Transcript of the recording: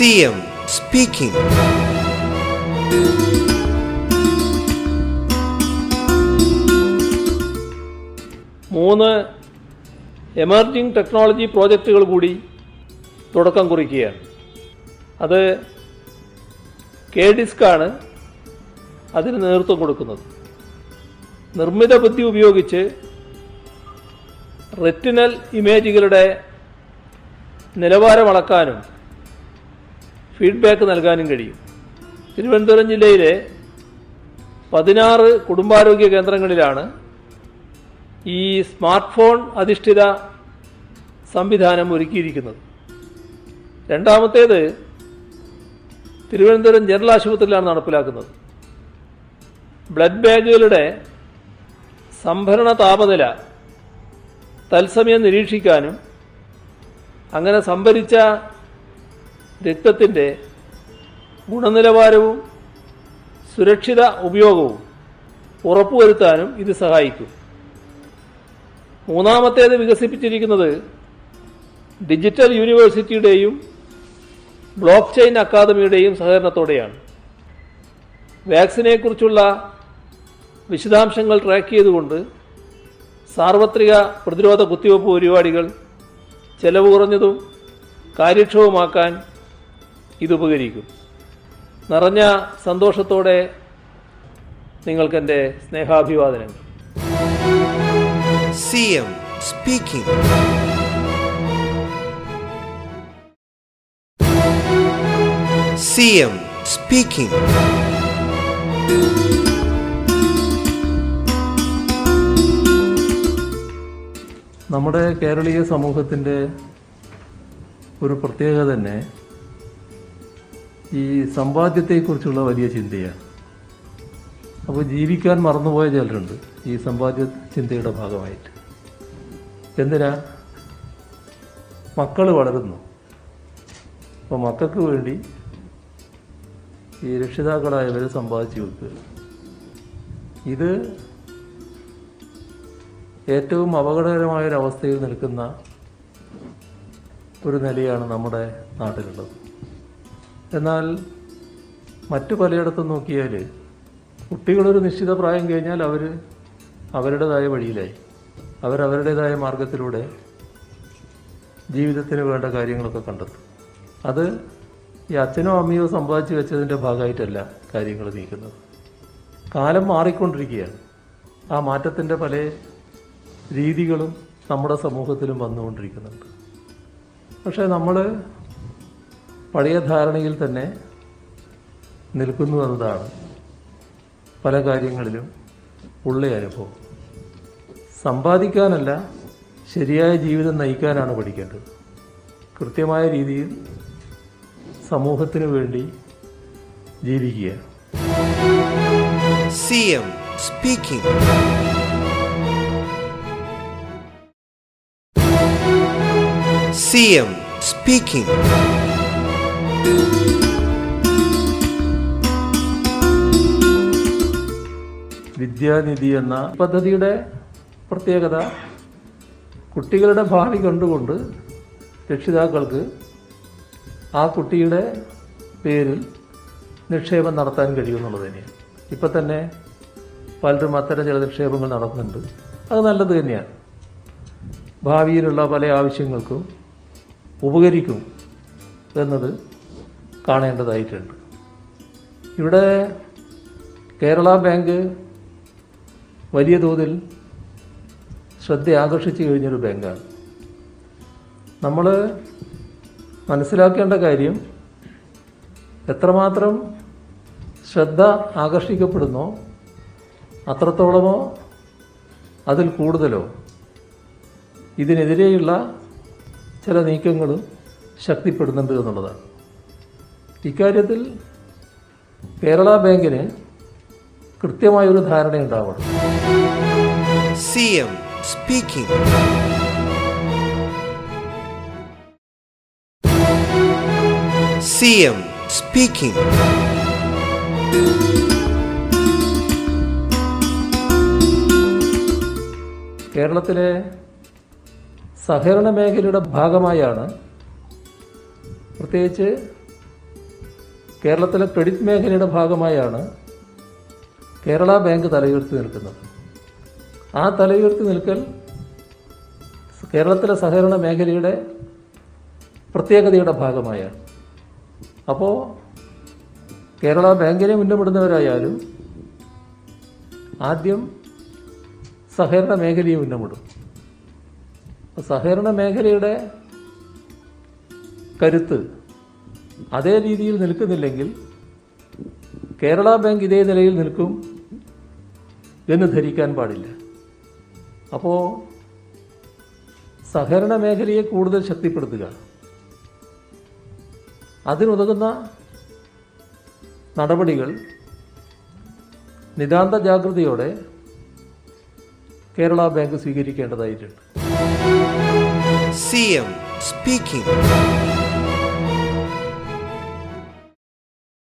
CM speaking മൂന്ന് emerging technology പ്രോജക്റ്റുകൾ കൂടി തുടക്കം കുറിക്കുകയാണ്. അത് കെ ഡിസ്കാണ് അതിന് നേതൃത്വം കൊടുക്കുന്നത്. നിർമ്മിത ബുദ്ധി ഉപയോഗിച്ച് റെറ്റിനൽ ഇമേജുകളുടെ നിലവാരം അളക്കാനും ഫീഡ്ബാക്ക് നൽകാനും കഴിയും. തിരുവനന്തപുരം ജില്ലയിലെ പതിനാറ് കുടുംബാരോഗ്യ കേന്ദ്രങ്ങളിലാണ് ഈ സ്മാർട്ട് ഫോൺ അധിഷ്ഠിത സംവിധാനം ഒരുക്കിയിരിക്കുന്നത്. രണ്ടാമത്തേത് തിരുവനന്തപുരം ജനറൽ ആശുപത്രിയിലാണ് നടപ്പിലാക്കുന്നത്. ബ്ലഡ് ബാഗുകളുടെ സംഭരണ താപനില തത്സമയം നിരീക്ഷിക്കാനും അങ്ങനെ സംഭരിച്ച രക്തത്തിന്റെ ഗുണനിലവാരവും സുരക്ഷിത ഉപയോഗവും ഉറപ്പുവരുത്താനും ഇത് സഹായിക്കും. മൂന്നാമത്തേത് വികസിപ്പിച്ചിരിക്കുന്നത് ഡിജിറ്റൽ യൂണിവേഴ്സിറ്റിയുടെയും ബ്ലോക്ക് ചെയിൻ അക്കാദമിയുടെയും സഹകരണത്തോടെയാണ്. വാക്സിനെക്കുറിച്ചുള്ള വിശദാംശങ്ങൾ ട്രാക്ക് ചെയ്തുകൊണ്ട് സാർവത്രിക പ്രതിരോധ കുത്തിവയ്പ്പ് പരിപാടികൾ ചെലവ് കുറഞ്ഞതും കാര്യക്ഷമമാക്കാൻ ഇത് ഉപകരിക്കും. നിറഞ്ഞ സന്തോഷത്തോടെ നിങ്ങൾക്കെന്റെ സ്നേഹാഭിവാദനങ്ങൾ. C M speaking. C M speaking. നമ്മുടെ കേരളീയ സമൂഹത്തിന്റെ ഒരു പ്രത്യേകത തന്നെ ഈ സമ്പാദ്യത്തെക്കുറിച്ചുള്ള വലിയ ചിന്തയാണ്. അപ്പോൾ ജീവിക്കാൻ മറന്നുപോയ ചിലരുണ്ട് ഈ സമ്പാദ്യ ചിന്തയുടെ ഭാഗമായിട്ട്. എന്തിനാ? മക്കൾ വളരുന്നു. അപ്പോൾ മക്കൾക്ക് വേണ്ടി ഈ രക്ഷിതാക്കളായവർ സമ്പാദിച്ചു വെക്കുക ഇത് ഏറ്റവും അപകടകരമായ ഒരു അവസ്ഥയിൽ നിൽക്കുന്ന ഒരു നിലയാണ് നമ്മുടെ നാട്ടിലുള്ളത്. എന്നാൽ മറ്റു പലയിടത്തും നോക്കിയാൽ കുട്ടികളൊരു നിശ്ചിത പ്രായം കഴിഞ്ഞാൽ അവർ അവരുടേതായ വഴിയിലായി. അവരവരുടേതായ മാർഗത്തിലൂടെ ജീവിതത്തിന് വേണ്ട കാര്യങ്ങളൊക്കെ കണ്ടെത്തും. അത് ഈ അച്ഛനോ അമ്മയോ സമ്പാദിച്ചു വെച്ചതിന്റെ ഭാഗമായിട്ടല്ല കാര്യങ്ങൾ നീക്കുന്നത്. കാലം മാറിക്കൊണ്ടിരിക്കുകയാണ്. ആ മാറ്റത്തിന്റെ പല രീതികളും നമ്മുടെ സമൂഹത്തിലും വന്നുകൊണ്ടിരിക്കുന്നുണ്ട്. പക്ഷേ നമ്മൾ പഴയ ധാരണയിൽ തന്നെ നിൽക്കുന്നു എന്നതാണ് പല കാര്യങ്ങളിലും ഉള്ള അനുഭവം. സമ്പാദിക്കാനല്ല ശരിയായ ജീവിതം നയിക്കാനാണ് പഠിക്കേണ്ടത്. കൃത്യമായ രീതിയിൽ സമൂഹത്തിനു വേണ്ടി ജീവിക്കുക C M speaking C M speaking. വിദ്യാനിധി എന്ന പദ്ധതിയുടെ പ്രത്യേകത കുട്ടികളുടെ ഭാവി കണ്ടുകൊണ്ട് രക്ഷിതാക്കൾക്ക് ആ കുട്ടിയുടെ പേരിൽ നിക്ഷേപം നടത്താൻ കഴിയുമെന്നുള്ളത് തന്നെയാണ്. ഇപ്പം തന്നെ പലരും അത്തരം ചില നിക്ഷേപങ്ങൾ നടക്കുന്നുണ്ട് അത് നല്ലത് തന്നെയാണ്. ഭാവിയിലുള്ള പല ആവശ്യങ്ങൾക്കും ഉപകരിക്കും എന്നത് കാണേണ്ടതായിട്ടുണ്ട്. ഇവിടെ കേരള ബാങ്ക് വലിയ തോതിൽ ശ്രദ്ധ ആകർഷിച്ചു കഴിഞ്ഞൊരു ബാങ്കാണ്. നമ്മൾ മനസ്സിലാക്കേണ്ട കാര്യം എത്രമാത്രം ശ്രദ്ധ ആകർഷിക്കപ്പെടുന്നോ അത്രത്തോളമോ അതിൽ കൂടുതലോ ഇതിനെതിരെയുള്ള ചില നീക്കങ്ങളും ശക്തിപ്പെടുന്നുണ്ട് എന്നുള്ളതാണ്. ഇക്കാര്യത്തിൽ കേരള ബാങ്കിന് കൃത്യമായൊരു ധാരണയുണ്ടാവണം. C M speaking. C M speaking. കേരളത്തിലെ സഹകരണ മേഖലയുടെ ഭാഗമായാണ് പ്രത്യേകിച്ച് കേരളത്തിലെ ക്രെഡിറ്റ് മേഖലയുടെ ഭാഗമായാണ് കേരള ബാങ്ക് തലയുയർത്തി നിൽക്കുന്നത്. ആ തലയുയർത്തി നിൽക്കൽ കേരളത്തിലെ സഹകരണ മേഖലയുടെ പ്രത്യേകതയുടെ ഭാഗമായാണ്. അപ്പോൾ കേരള ബാങ്കിനെ മുന്നമിടുന്നവരായാലും ആദ്യം സഹകരണ മേഖലയെ മുന്നമിടും. സഹകരണ മേഖലയുടെ കരുത്ത് അതേ രീതിയിൽ നിൽക്കുന്നില്ലെങ്കിൽ കേരള ബാങ്ക് ഇതേ നിലയിൽ നിൽക്കും എന്ന് ധരിക്കാൻ പാടില്ല. അപ്പോൾ സഹകരണ മേഖലയെ കൂടുതൽ ശക്തിപ്പെടുത്തുക. അതിനുതകുന്ന നടപടികൾ നിതാന്ത ജാഗ്രതയോടെ Kerala bank സ്വീകരിക്കേണ്ടതായിട്ടുണ്ട്. C M speaking.